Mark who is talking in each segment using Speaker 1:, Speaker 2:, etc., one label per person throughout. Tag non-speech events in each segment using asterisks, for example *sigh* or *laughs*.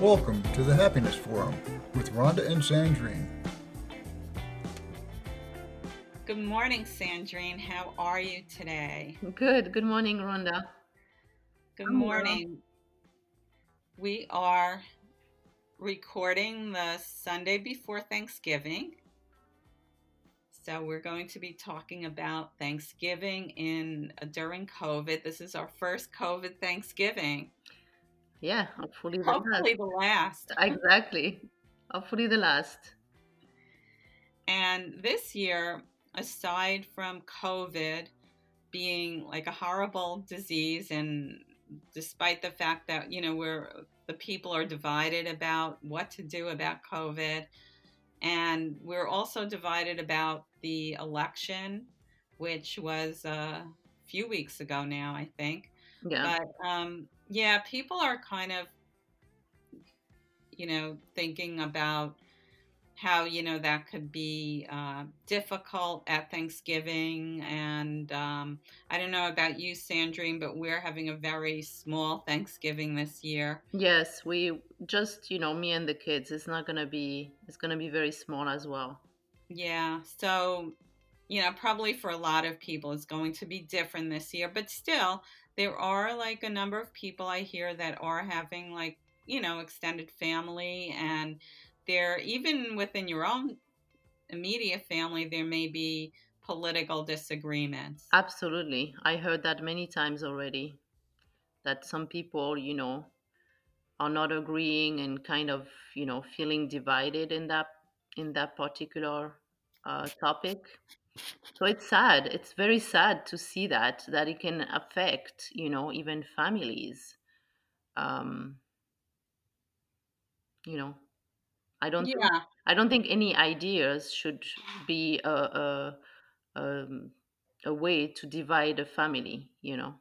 Speaker 1: Welcome to the Happiness Forum with Rhonda and Sandrine.
Speaker 2: Good morning, Sandrine. How are you today?
Speaker 3: Good. Good morning, Rhonda.
Speaker 2: Good morning. We are recording the Sunday before Thanksgiving. So we're going to be talking about Thanksgiving in during COVID. This is our first COVID Thanksgiving.
Speaker 3: Yeah, hopefully the
Speaker 2: Hopefully the last.
Speaker 3: last. *laughs* Exactly. Hopefully the last.
Speaker 2: And this year, aside from COVID being like a horrible disease, and despite the fact that, you know, we're the people are divided about what to do about COVID, and we're also divided about the election, which was a few weeks ago now, I think.
Speaker 3: Yeah.
Speaker 2: But um, yeah, people are kind of, you know, thinking about how you know that could be uh, difficult at Thanksgiving, and um, I don't know about you, Sandrine, but we're having a very small Thanksgiving this year.
Speaker 3: Yes, we just, you know, me and the kids. It's not gonna be. It's gonna be very small as well.
Speaker 2: Yeah, so you know, probably for a lot of people, it's going to be different this year, but still, there are like a number of people I hear that are having like you know extended family and there even within your own immediate family there may be political disagreements
Speaker 3: Absolutely. I heard that many times already. That some people, you know, are not agreeing and kind of, you know, feeling divided in that in that particular uh, topic. So it's sad. It's very sad to see that that it can affect, you know, even families. Um, you know, I don't think
Speaker 2: yeah
Speaker 3: I don't think any ideas should be a a, um, a way to divide a family. You know.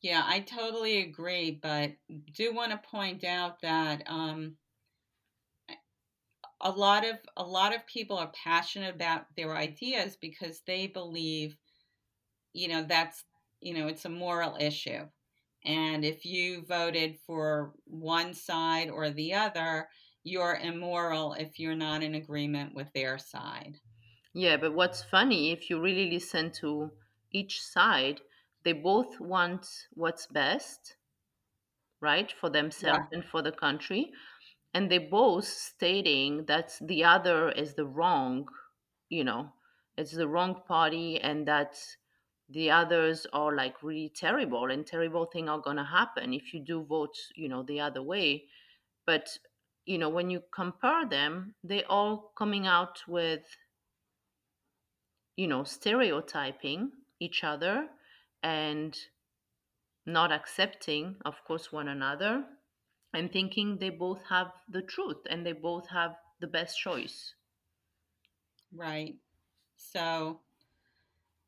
Speaker 2: yeah i totally agree but do want to point out that um a lot of a lot of people are passionate about their ideas because they believe you know that's you know it's a moral issue. And if you voted for one side or the other you're immoral if you're not in agreement with their side.
Speaker 3: Yeah, but what's funny, if you really listen to each side, they both want what's best, right, for
Speaker 2: yeah.
Speaker 3: themselves and for the country. And they both stating that the other is the wrong, you know, it's the wrong party and that the others are like really terrible and terrible things are gonna happen if you do vote, you know, the other way. But, you know, when you compare them, they all coming out with you know, stereotyping each other and not accepting, of course, one another and thinking they both have the truth and they both have the best choice.
Speaker 2: right so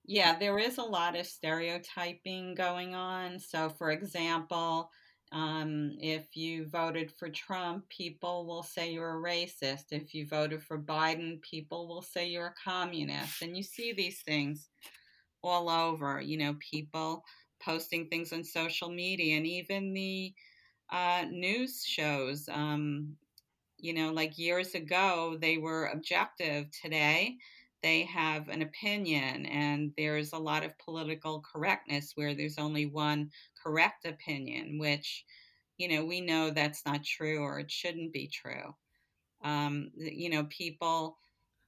Speaker 2: Yeah, there is a lot of stereotyping going on. So, for example, um, if you voted for Trump, people will say you're a racist. If you voted for Biden, people will say you're a communist. And you see these things all over, you know, people posting things on social media and even the uh, news shows. Um, you know, like years ago, they were objective. Today, they have an opinion, and there's a lot of political correctness where there's only one correct opinion, which, you know, we know that's not true or it shouldn't be true. Um, you know, people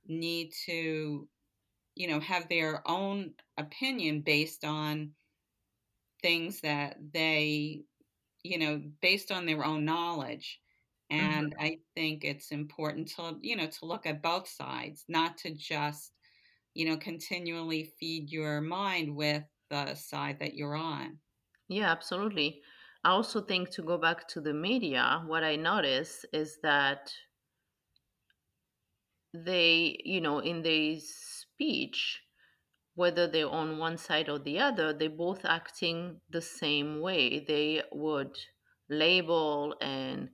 Speaker 2: need to, you know, have their own opinion based on things that they, you know, based on their own knowledge and mm-hmm. I think it's important to, you know, to look at both sides, not to just, you know, continually feed your mind with the side that you're on.
Speaker 3: Yeah, absolutely. I also think to go back to the media, what I notice is that they, you know, in their speech, whether they're on one side or the other, they're both acting the same way. They would label and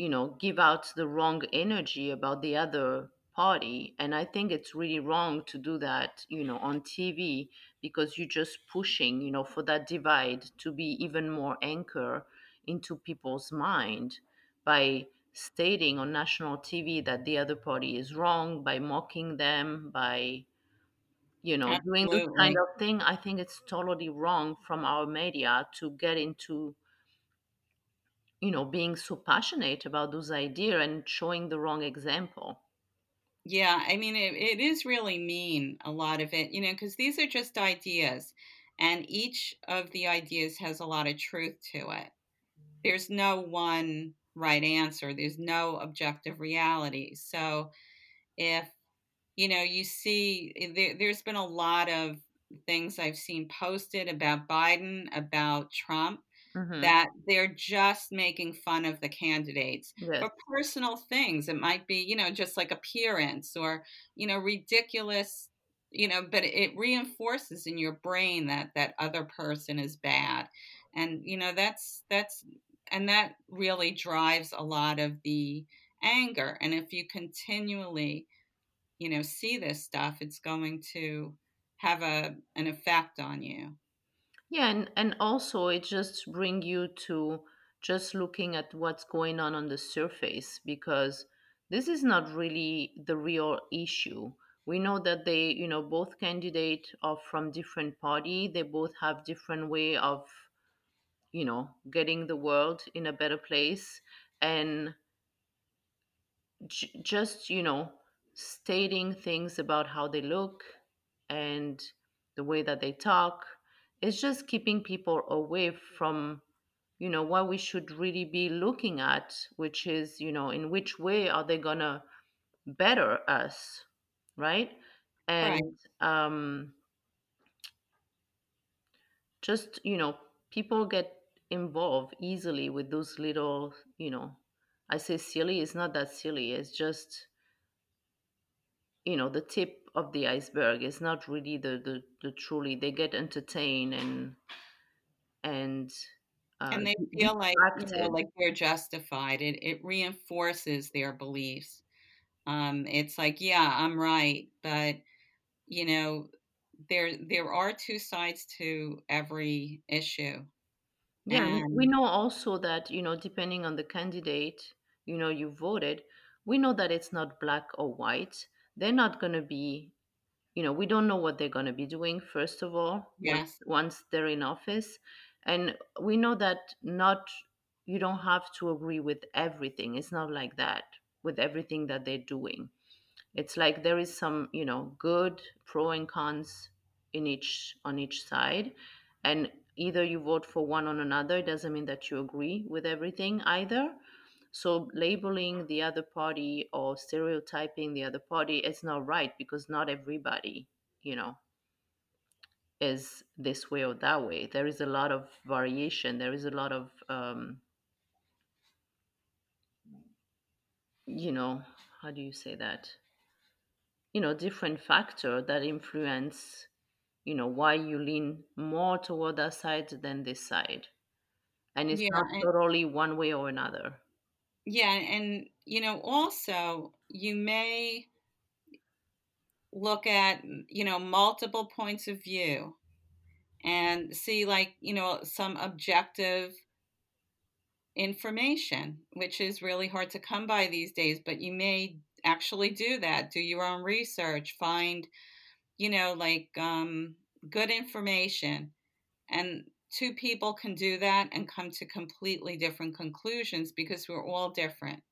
Speaker 3: you know, give out the wrong energy about the other party. And I think it's really wrong to do that, you know, on TV because you're just pushing, you know, for that divide to be even more anchor into people's mind by stating on national TV that the other party is wrong, by mocking them, by you know doing this kind of thing. I think it's totally wrong from our media to get into you know being so passionate about those ideas and showing the wrong example.
Speaker 2: Yeah, I mean, it, it is really mean, a lot of it, you know, because these are just ideas, and each of the ideas has a lot of truth to it. There's no one right answer, there's no objective reality. So if, you know, you see, eh, there, there's been a lot of things I've seen posted about Biden, about Trump
Speaker 3: hmm
Speaker 2: that they're just making fun of the candidates
Speaker 3: Yes.
Speaker 2: for personal things. It might be, you know, just like appearance or, you know, ridiculous, you know, but it reinforces in your brain that that other person is bad. And, you know, that's that's and that really drives a lot of the anger. And if you continually, you know, see this stuff, it's going to have a an effect on you.
Speaker 3: Yeah, and, and also it just bring you to just looking at what's going on on the surface because this is not really the real issue. We know that they, you know, both candidate are from different party. They both have different way of, you know, getting the world in a better place. And j- just you know stating things about how they look and the way that they talk is just keeping people away from you know what we should really be looking at which is you know in which way are they gonna better us right
Speaker 2: Right.
Speaker 3: and um just you know people get involved easily with those little you know i say silly it's not that silly it's just you know the tip of the iceberg is not really the the, the truly they get entertained and and uh,
Speaker 2: And they feel like, you know, like they're justified. It it reinforces their beliefs. Um, it's like, yeah, I'm right, but you know, there there are two sides to every issue.
Speaker 3: yeah and we know also that you know depending on the candidate you know you voted we know that it's not black or white they're not going to be you know we don't know what they're going to be doing first of all once
Speaker 2: yes,
Speaker 3: once they're in office. And we know that not you don't have to agree with everything. It's not like that with everything that they're doing. It's like there is some you know good pro and cons in each on each side. And either you vote for one or another it doesn't mean that you agree with everything either so labeling the other party or stereotyping the other party is not right because not everybody, you know, is this way or that way. There is a lot of variation. There is a lot of, um, you know, how do you say that? You know, different factor that influence, you know, why you lean more toward that side than this side. And it's
Speaker 2: yeah,
Speaker 3: not totally one way or another.
Speaker 2: Yeah, and you know, also you may look at, you know, multiple points of view and see like, you know, some objective information, which is really hard to come by these days, but you may actually do that. Do your own research, find, you know, like um, good information. And two people can do that and come to completely different conclusions because we're all different.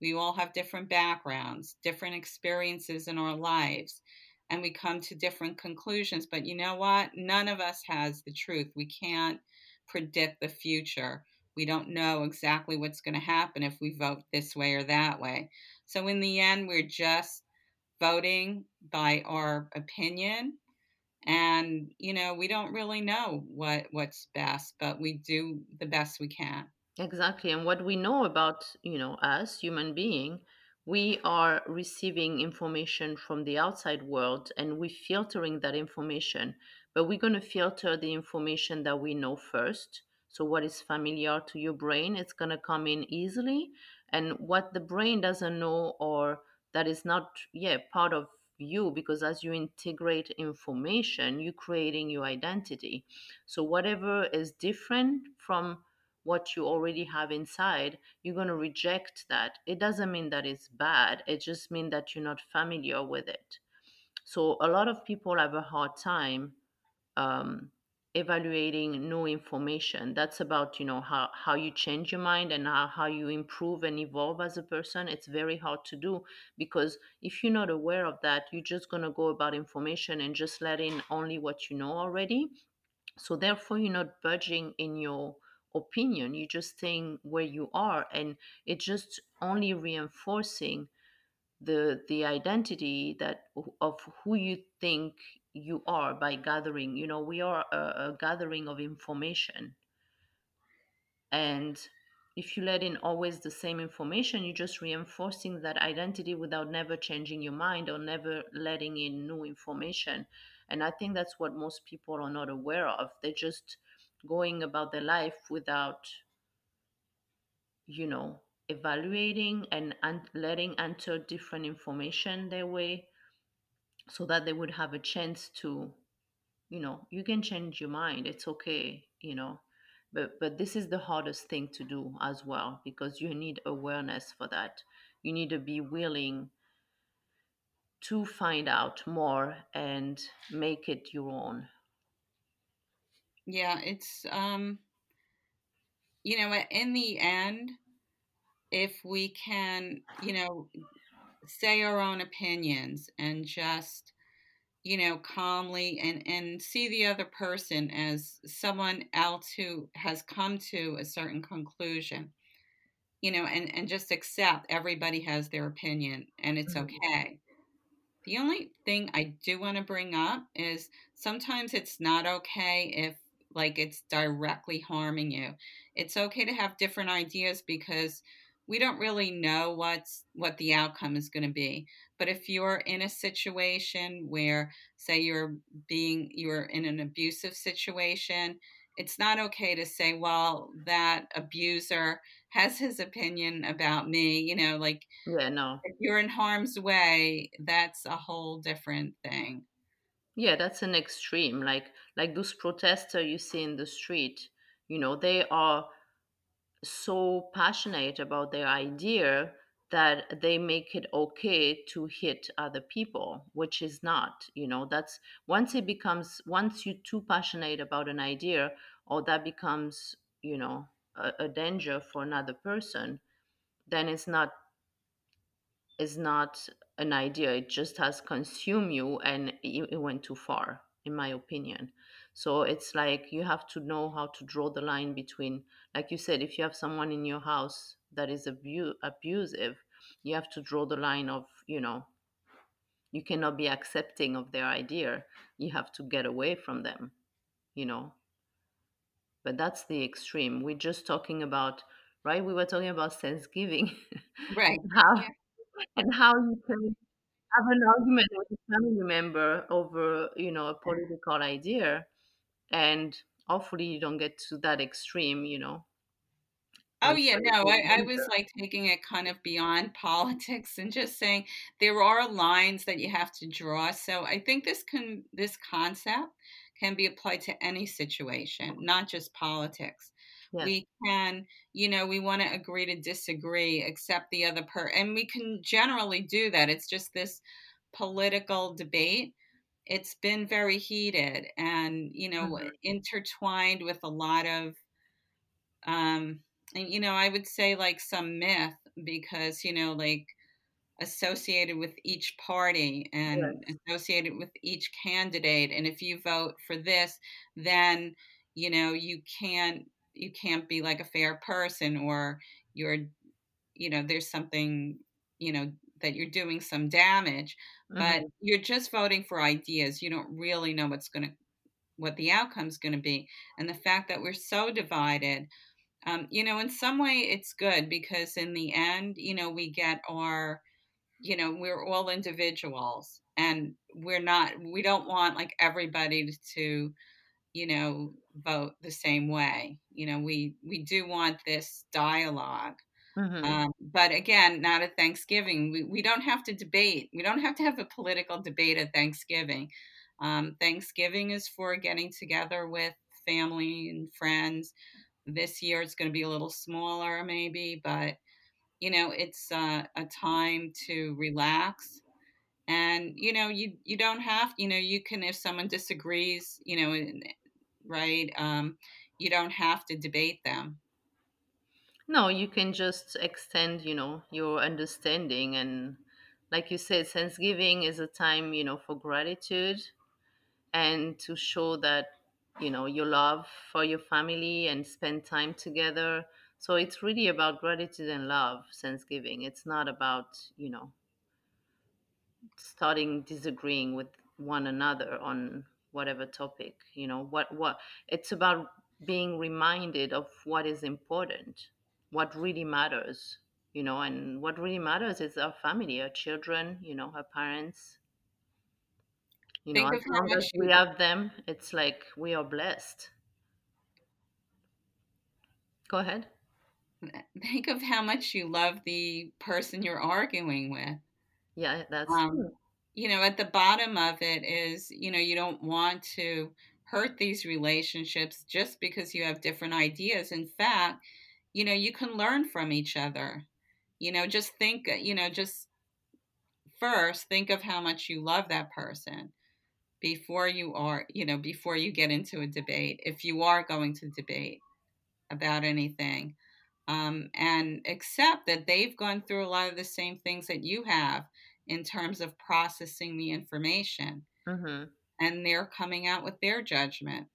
Speaker 2: We all have different backgrounds, different experiences in our lives, and we come to different conclusions. But you know what? None of us has the truth. We can't predict the future. We don't know exactly what's going to happen if we vote this way or that way. So, in the end, we're just voting by our opinion and you know we don't really know what what's best but we do the best we can
Speaker 3: Exactly. And what we know about, you know, us human being, we are receiving information from the outside world and we're filtering that information. But we're going to filter the information that we know first. So what is familiar to your brain, it's going to come in easily. And what the brain doesn't know or that is not yeah, part of you because as you integrate information, you're creating your identity. So whatever is different from what you already have inside, you're going to reject that. It doesn't mean that it's bad, it just means that you're not familiar with it. So a lot of people have a hard time um, evaluating new information. That's about you know how how you change your mind and how, how you improve and evolve as a person. It's very hard to do because if you're not aware of that, you're just gonna go about information and just let in only what you know already. So therefore, you're not budging in your opinion. You're just staying where you are, and it's just only reinforcing the the identity that of who you think you are by gathering you know we are a, a gathering of information. And if you let in always the same information you're just reinforcing that identity without never changing your mind or never letting in new information. And i think that's what most people are not aware of. They're just going about their life without you know evaluating and, and letting enter different information their way so that they would have a chance to you know you can change your mind it's okay you know but but this is the hardest thing to do as well because you need awareness for that. You need to be willing to find out more and make it your own.
Speaker 2: Yeah it's um you know in the end if we can, you know, say our own opinions and just you know calmly and and see the other person as someone else who has come to a certain conclusion you know and and just accept everybody has their opinion and it's mm-hmm. okay the only thing i do want to bring up is sometimes it's not okay if like it's directly harming you it's okay to have different ideas because we don't really know what's what the outcome is going to be. But if you're in a situation where say you're being you're in an abusive situation it's not okay to say well that abuser has his opinion about me you know like
Speaker 3: yeah no.
Speaker 2: if you're in harm's way that's a whole different thing.
Speaker 3: Yeah that's an extreme like like those protesters you see in the street you know they are so passionate about their idea that they make it okay to hit other people which is not you know that's once it becomes once you're too passionate about an idea or that becomes you know a, a danger for another person then it's not it's not an idea. It just has consumed you and it, it went too far in my opinion so it's like you have to know how to draw the line between, like you said, if you have someone in your house that is abu- abusive, you have to draw the line of, you know, you cannot be accepting of their idea. You have to get away from them, you know. But that's the extreme. We're just talking about, right? We were talking about Thanksgiving. *laughs*
Speaker 2: Right.
Speaker 3: and how, yeah. and how you can have an argument with a family member over, you know, a political idea and hopefully you don't get to that extreme you know
Speaker 2: Oh yeah, no, I, I was like taking it kind of beyond *laughs* politics and just saying there are lines that you have to draw. So I think this can this concept can be applied to any situation, not just politics. Yes. We can, you know, we want to agree to disagree, accept the other per, and we can generally do that. It's just this political debate it's been very heated and you know mm-hmm. intertwined with a lot of um and you know i would say like some myth because you know like associated with each party and yes. associated with each candidate and if you vote for this then you know you can't you can't be like a fair person or you're you know there's something you know that you're doing some damage but mm-hmm. you're just voting for ideas. You don't really know what's going to what the outcome's going to be. And the fact that we're so divided um, you know in some way it's good because in the end you know we get our you know we're all individuals and we're not we don't want like everybody to you know vote the same way. You know we we do want this dialogue Mm-hmm. Um, but again, not at Thanksgiving. We, we don't have to debate. We don't have to have a political debate at Thanksgiving. Um, Thanksgiving is for getting together with family and friends, this year it's going to be a little smaller, maybe, but you know, it's uh, a time to relax. And you know, you you don't have, you know, you can if someone disagrees, you know, right, um, you don't have to debate them.
Speaker 3: No, you can just extend, you know, your understanding and like you said, Thanksgiving is a time, you know, for gratitude and to show that you know your love for your family and spend time together. So it's really about gratitude and love thanksgiving. It's not about you know starting disagreeing with one another on whatever topic you know what what it's about being reminded of what is important what really matters you know and what really matters is our family our children you know our parents you know, as long as we have them, it's like we are blessed. Go ahead. *laughs*
Speaker 2: think of how much you love the person you're arguing with.
Speaker 3: Yeah, that's
Speaker 2: Um,
Speaker 3: true.
Speaker 2: you know, at the bottom of it is, you know, you don't want to hurt these relationships just because you have different ideas. In fact, you know, you can learn from each other. You know, just think, you know, just first think of how much you love that person before you are, you know, before you get into a debate, if you are going to debate about anything. Um, and accept that they've gone through a lot of the same things that you have in terms of processing the information
Speaker 3: Mm-hmm.
Speaker 2: and they're coming out with their judgment.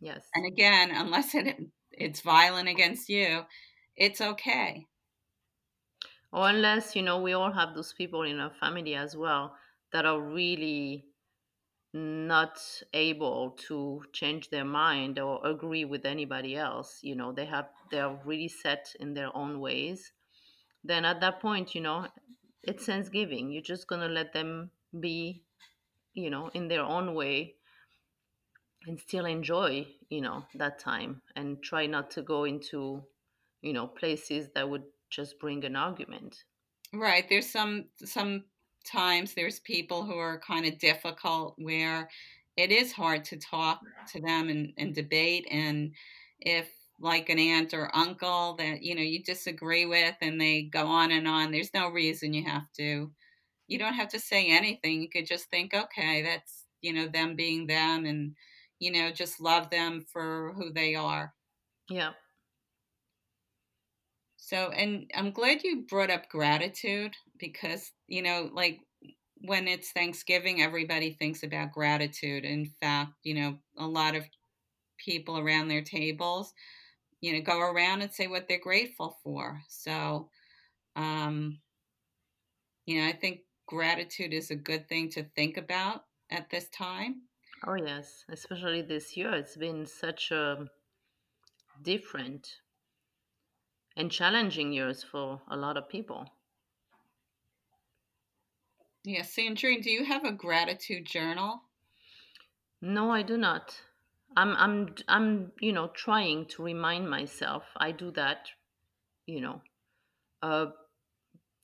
Speaker 3: Yes.
Speaker 2: And again, unless it it's violent against you, it's okay.
Speaker 3: Or unless, you know, we all have those people in our family as well that are really not able to change their mind or agree with anybody else. You know, they have they're really set in their own ways. Then at that point, you know, it's Thanksgiving. You're just gonna let them be, you know, in their own way and still enjoy you know that time and try not to go into you know places that would just bring an argument
Speaker 2: Right. There's some sometimes there's people who are kind of difficult where it is hard to talk to them and, and debate and if like an aunt or uncle that you know you disagree with and they go on and on there's no reason you have to you don't have to say anything you could just think okay that's you know them being them and you know just love them for who they are.
Speaker 3: Yeah
Speaker 2: so and i'm glad you brought up gratitude because you know like when it's thanksgiving everybody thinks about gratitude. In fact you know a lot of people around their tables you know go around and say what they're grateful for. So um you know i think gratitude is a good thing to think about at this time
Speaker 3: oh yes especially this year it's been such a different and challenging years for a lot of people.
Speaker 2: Yeah sandrine do you have a gratitude journal?
Speaker 3: No i do not. I'm i'm i'm you know trying to remind myself i do that you know uh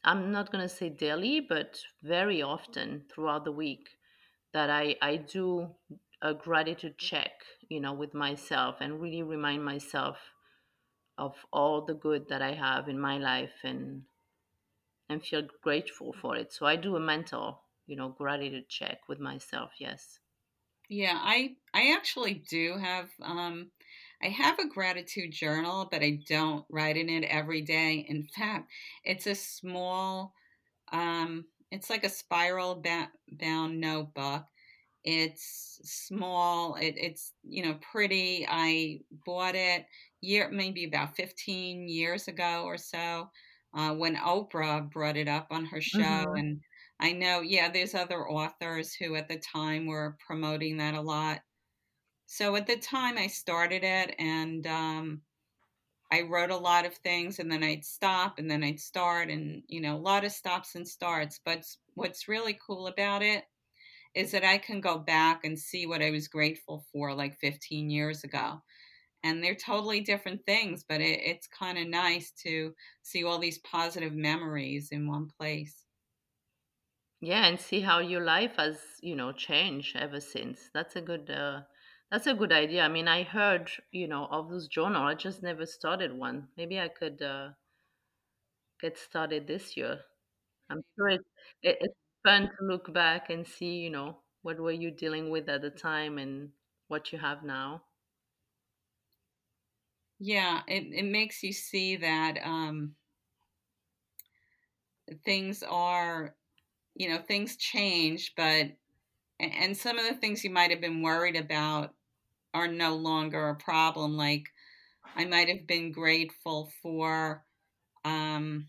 Speaker 3: i'm not going to say daily but very often throughout the week that i i do a gratitude check you know with myself and really remind myself of all the good that i have in my life and and feel grateful for it so i do a mental you know gratitude check with myself yes
Speaker 2: Yeah, I I actually do have um I have a gratitude journal, but I don't write in it every day. In fact, it's a small um it's like a spiral ba- bound notebook. It's small. It, it's you know pretty. I bought it year maybe about 15 years ago or so uh, when Oprah brought it up on her show,
Speaker 3: mm-hmm.
Speaker 2: and I know yeah, there's other authors who at the time were promoting that a lot. So at the time I started it, and um, I wrote a lot of things, and then I'd stop, and then I'd start, and you know a lot of stops and starts. But what's really cool about it is that I can go back and see what I was grateful for like 15 years ago. And they're totally different things, but it, it's kind of nice to see all these positive memories in one place.
Speaker 3: yeah and see how your life has you know changed ever since that's a good uh, That's a good idea. I mean, I heard, you know, of this journal. I just never started one. Maybe I could uh, get started this year. I'm sure it, it, it's fun to look back and see, you know, what were you dealing with at the time and what you have now.
Speaker 2: Yeah, it, it makes you see that um, things are, you know, things change, but, and some of the things you might have been worried about are no longer a problem. Like, I might have been grateful for, um,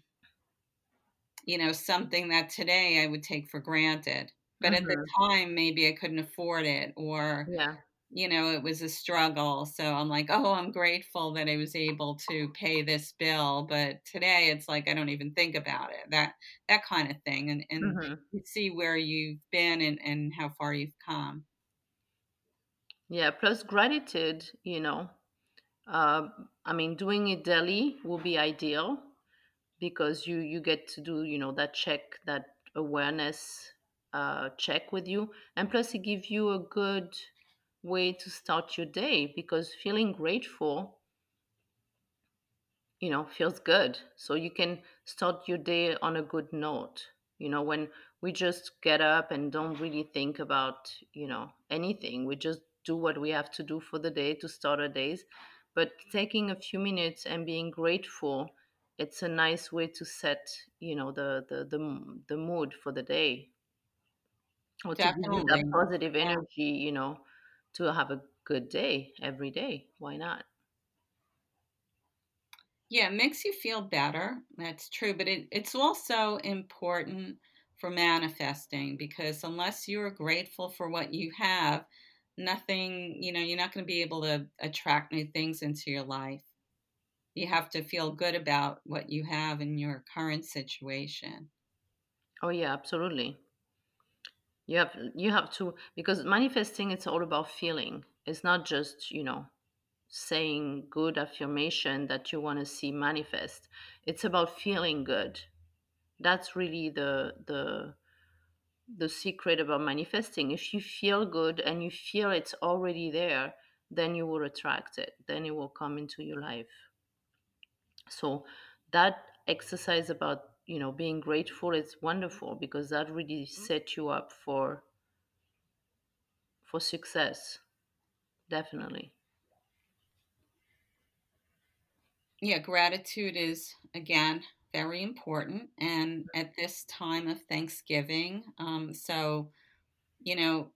Speaker 2: you know, something that today I would take for granted. But mm-hmm. at the mm-hmm. time, maybe I couldn't afford it, or
Speaker 3: yeah
Speaker 2: you know, it was a struggle. So I'm like, oh, I'm grateful that I was able to pay this bill. But today it's like I don't even think about it. That that kind of thing. And and mm-hmm. you see where you've been and, and how far you've come.
Speaker 3: Yeah, plus gratitude, you know. Uh, I mean doing it daily will be ideal because you you get to do, you know, that check, that awareness uh, check with you. And plus it gives you a good way to start your day because feeling grateful you know feels good so you can start your day on a good note you know when we just get up and don't really think about you know anything we just do what we have to do for the day to start our days but taking a few minutes and being grateful it's a nice way to set you know the the the, the mood for the day or Definitely. to give you that positive energy you know to have a good day every day. Why not?
Speaker 2: Yeah, it makes you feel better. That's true. But it, it's also important for manifesting because unless you're grateful for what you have, nothing, you know, you're not going to be able to attract new things into your life. You have to feel good about what you have in your current situation.
Speaker 3: Oh, yeah, absolutely you have you have to because manifesting it's all about feeling it's not just you know saying good affirmation that you want to see manifest it's about feeling good that's really the the the secret about manifesting. If you feel good and you feel it's already there then you will attract it. Then it will come into your life. So that exercise about you know being grateful is wonderful because that really mm-hmm. sets you up for for success. Definitely.
Speaker 2: Yeah gratitude is again very important and at this time of thanksgiving um, so you know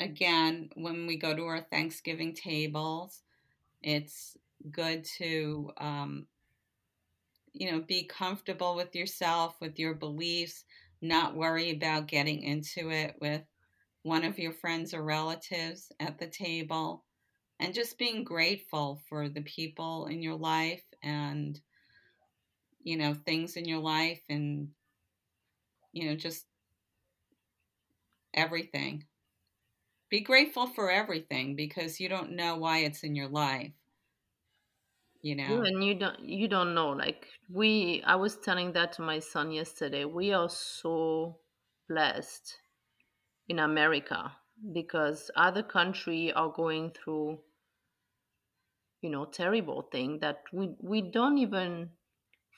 Speaker 2: again when we go to our thanksgiving tables it's good to um, you know, be comfortable with yourself, with your beliefs, not worry about getting into it with one of your friends or relatives at the table, and just being grateful for the people in your life and, you know, things in your life and, you know, just everything. Be grateful for everything because you don't know why it's in your life you know
Speaker 3: and you don't you don't know like we i was telling that to my son yesterday we are so blessed in america because other country are going through you know terrible thing that we we don't even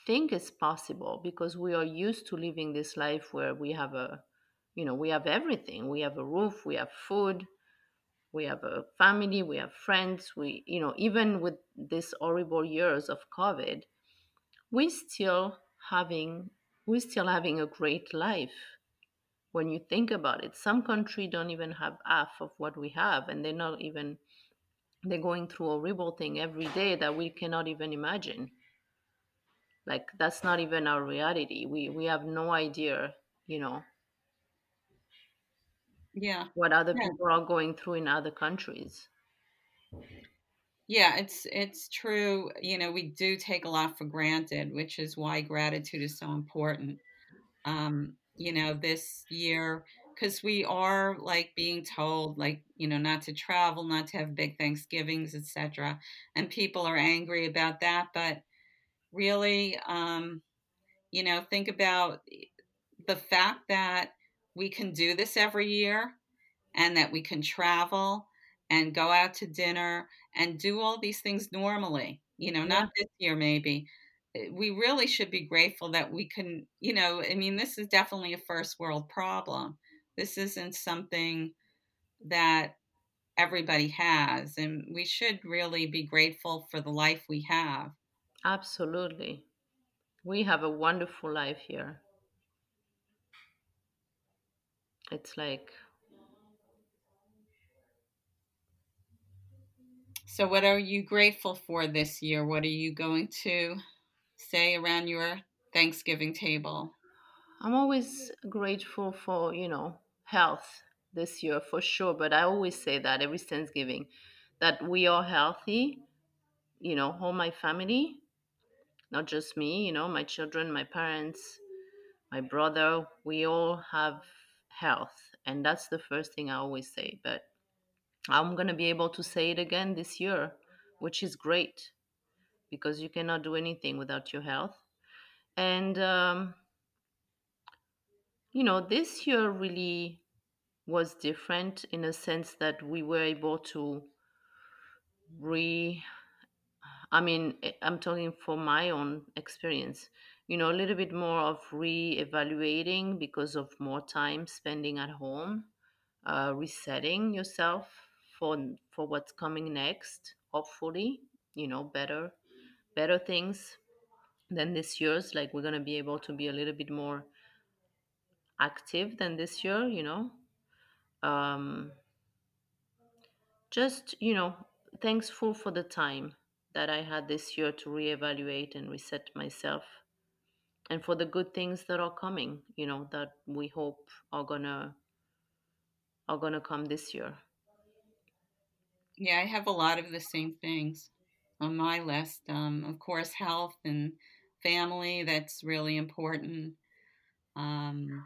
Speaker 3: think is possible because we are used to living this life where we have a you know we have everything. We have a roof we have food we have a family we have friends we you know even with this horrible years of covid we still having we're still having a great life when you think about it. Some country don't even have half of what we have and they're not even they're going through a horrible thing every day that we cannot even imagine like that's not even our reality. We we have no idea you know?
Speaker 2: Yeah.
Speaker 3: What other yeah. people are going through in other countries.
Speaker 2: Yeah it's it's true. You know we do take a lot for granted which is why gratitude is so important. Um you know this year because we are like being told like you know not to travel not to have big thanksgivings etc and people are angry about that but really um you know think about the fact that we can do this every year and that we can travel and go out to dinner and do all these things normally. You know,
Speaker 3: Yeah.
Speaker 2: not this year maybe. Eh, We really should be grateful that we can, you know, I mean, this is definitely a first world problem. This isn't something that everybody has, and we should really be grateful for the life we have.
Speaker 3: Absolutely. We have a wonderful life here. It's like,
Speaker 2: So, what are you grateful for this year? What are you going to say around your Thanksgiving table?
Speaker 3: I'm always grateful for, you know, health this year for sure. But I always say that every Thanksgiving that we are healthy, you know, all my family, not just me, you know, my children, my parents, my brother, we all have health. And that's the first thing I always say. But I'm going to be able to say it again this year, which is great because you cannot do anything without your health. And, um, you know, this year really was different in a sense that we were able to re I mean, eh, I'm talking from my own experience, you know, a little bit more of re-evaluating because of more time spending at home, uh, resetting yourself for for what's coming next, hopefully, you know, better better things than this year's. Like we're gonna be able to be a little bit more active than this year, you know. Um, just, you know, thankful for the time that I had this year to reevaluate and reset myself and for the good things that are coming, you know, that we hope are gonna are gonna come this year.
Speaker 2: Yeah, I have a lot of the same things on my list. Um, of course, health and family, that's really important. Um,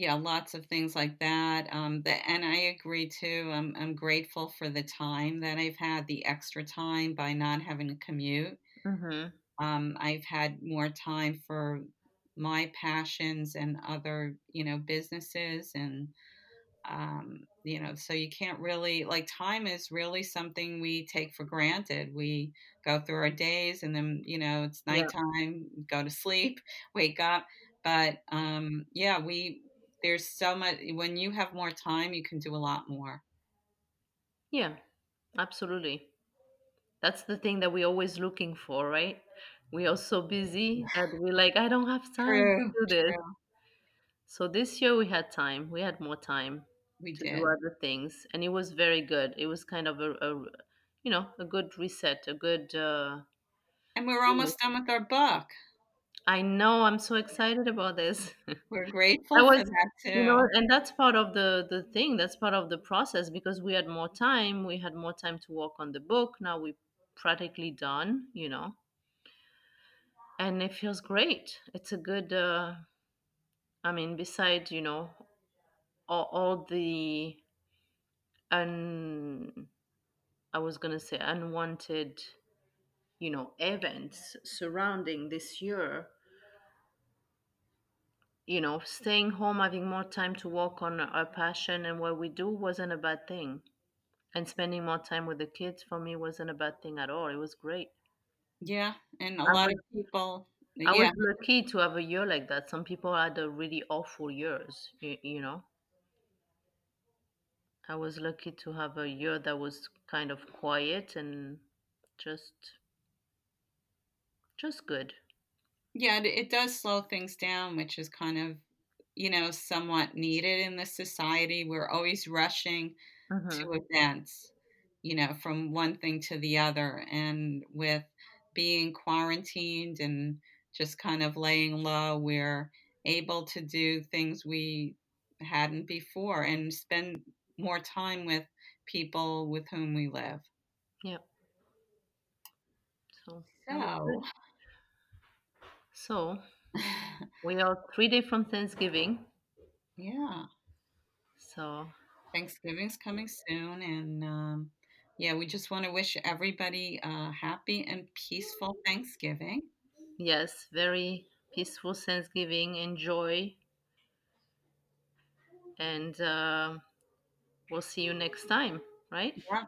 Speaker 2: yeah, lots of things like that. Um, the, and I agree too. I'm, I'm grateful for the time that I've had, the extra time by not having to commute.
Speaker 3: Mm-hmm.
Speaker 2: Um, I've had more time for my passions and other, you know, businesses and um, you know, so you can't really like time is really something we take for granted. We go through our days and then, you know, it's
Speaker 3: Yeah.
Speaker 2: nighttime, go to sleep, *laughs* wake up. But um, yeah, we there's so much when you have more time, you can do a lot more.
Speaker 3: Yeah, absolutely. That's the thing that we're always looking for, right? We are so busy that *laughs* we're like, I don't have time to do this.
Speaker 2: true.
Speaker 3: So this year we had time. We had more time
Speaker 2: We
Speaker 3: to
Speaker 2: did.
Speaker 3: do other things, and it was very good. It was kind of a, a you know, a good reset, a good. Uh,
Speaker 2: And we're
Speaker 3: you know,
Speaker 2: almost done with our book.
Speaker 3: I know. I'm so excited about this. *laughs*
Speaker 2: We're
Speaker 3: I
Speaker 2: grateful for
Speaker 3: was,
Speaker 2: that
Speaker 3: you know, and that's part of the the thing. That's part of the process because we had more time. We had more time to work on the book. Now we're practically done. You know, and it feels great. It's a good. Uh, I mean, besides, you know, all, all the un I was gonna say unwanted, you know, events surrounding this year. You know, staying home, having more time to work on our passion and what we do wasn't a bad thing. And spending more time with the kids for me wasn't a bad thing at all. It was great.
Speaker 2: Yeah, and a
Speaker 3: I
Speaker 2: lot
Speaker 3: was
Speaker 2: of people,
Speaker 3: I was lucky to have a year like that. Some people had a really awful years, you, you know. I was lucky to have a year that was kind of quiet and just just good.
Speaker 2: Yeah, it, does slow things down, which is kind of, you know, somewhat needed in this society. We're always rushing
Speaker 3: hmm
Speaker 2: to events, you know, from one thing to the other. And with being quarantined and just kind of laying low, we're able to do things we hadn't before and spend more time with people with whom we live.
Speaker 3: Yep. So
Speaker 2: So.
Speaker 3: So *laughs* we are three days from Thanksgiving.
Speaker 2: yeah,
Speaker 3: So
Speaker 2: Thanksgiving's coming soon. And um, yeah, we just want to wish everybody a happy and peaceful Thanksgiving.
Speaker 3: yes, very peaceful Thanksgiving. Enjoy. And uh, we'll see you next time, right?
Speaker 2: Yeah.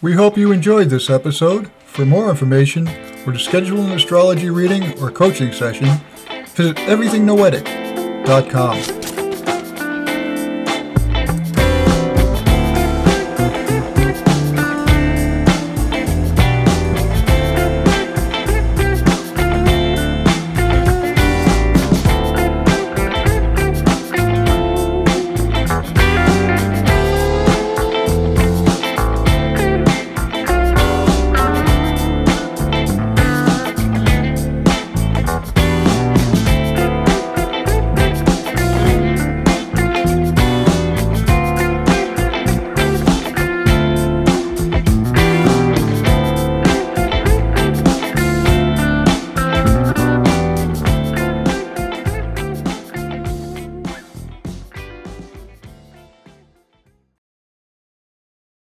Speaker 1: We hope you enjoyed this episode. For more information or to schedule an astrology reading or coaching session, visit everythingnoetic.com.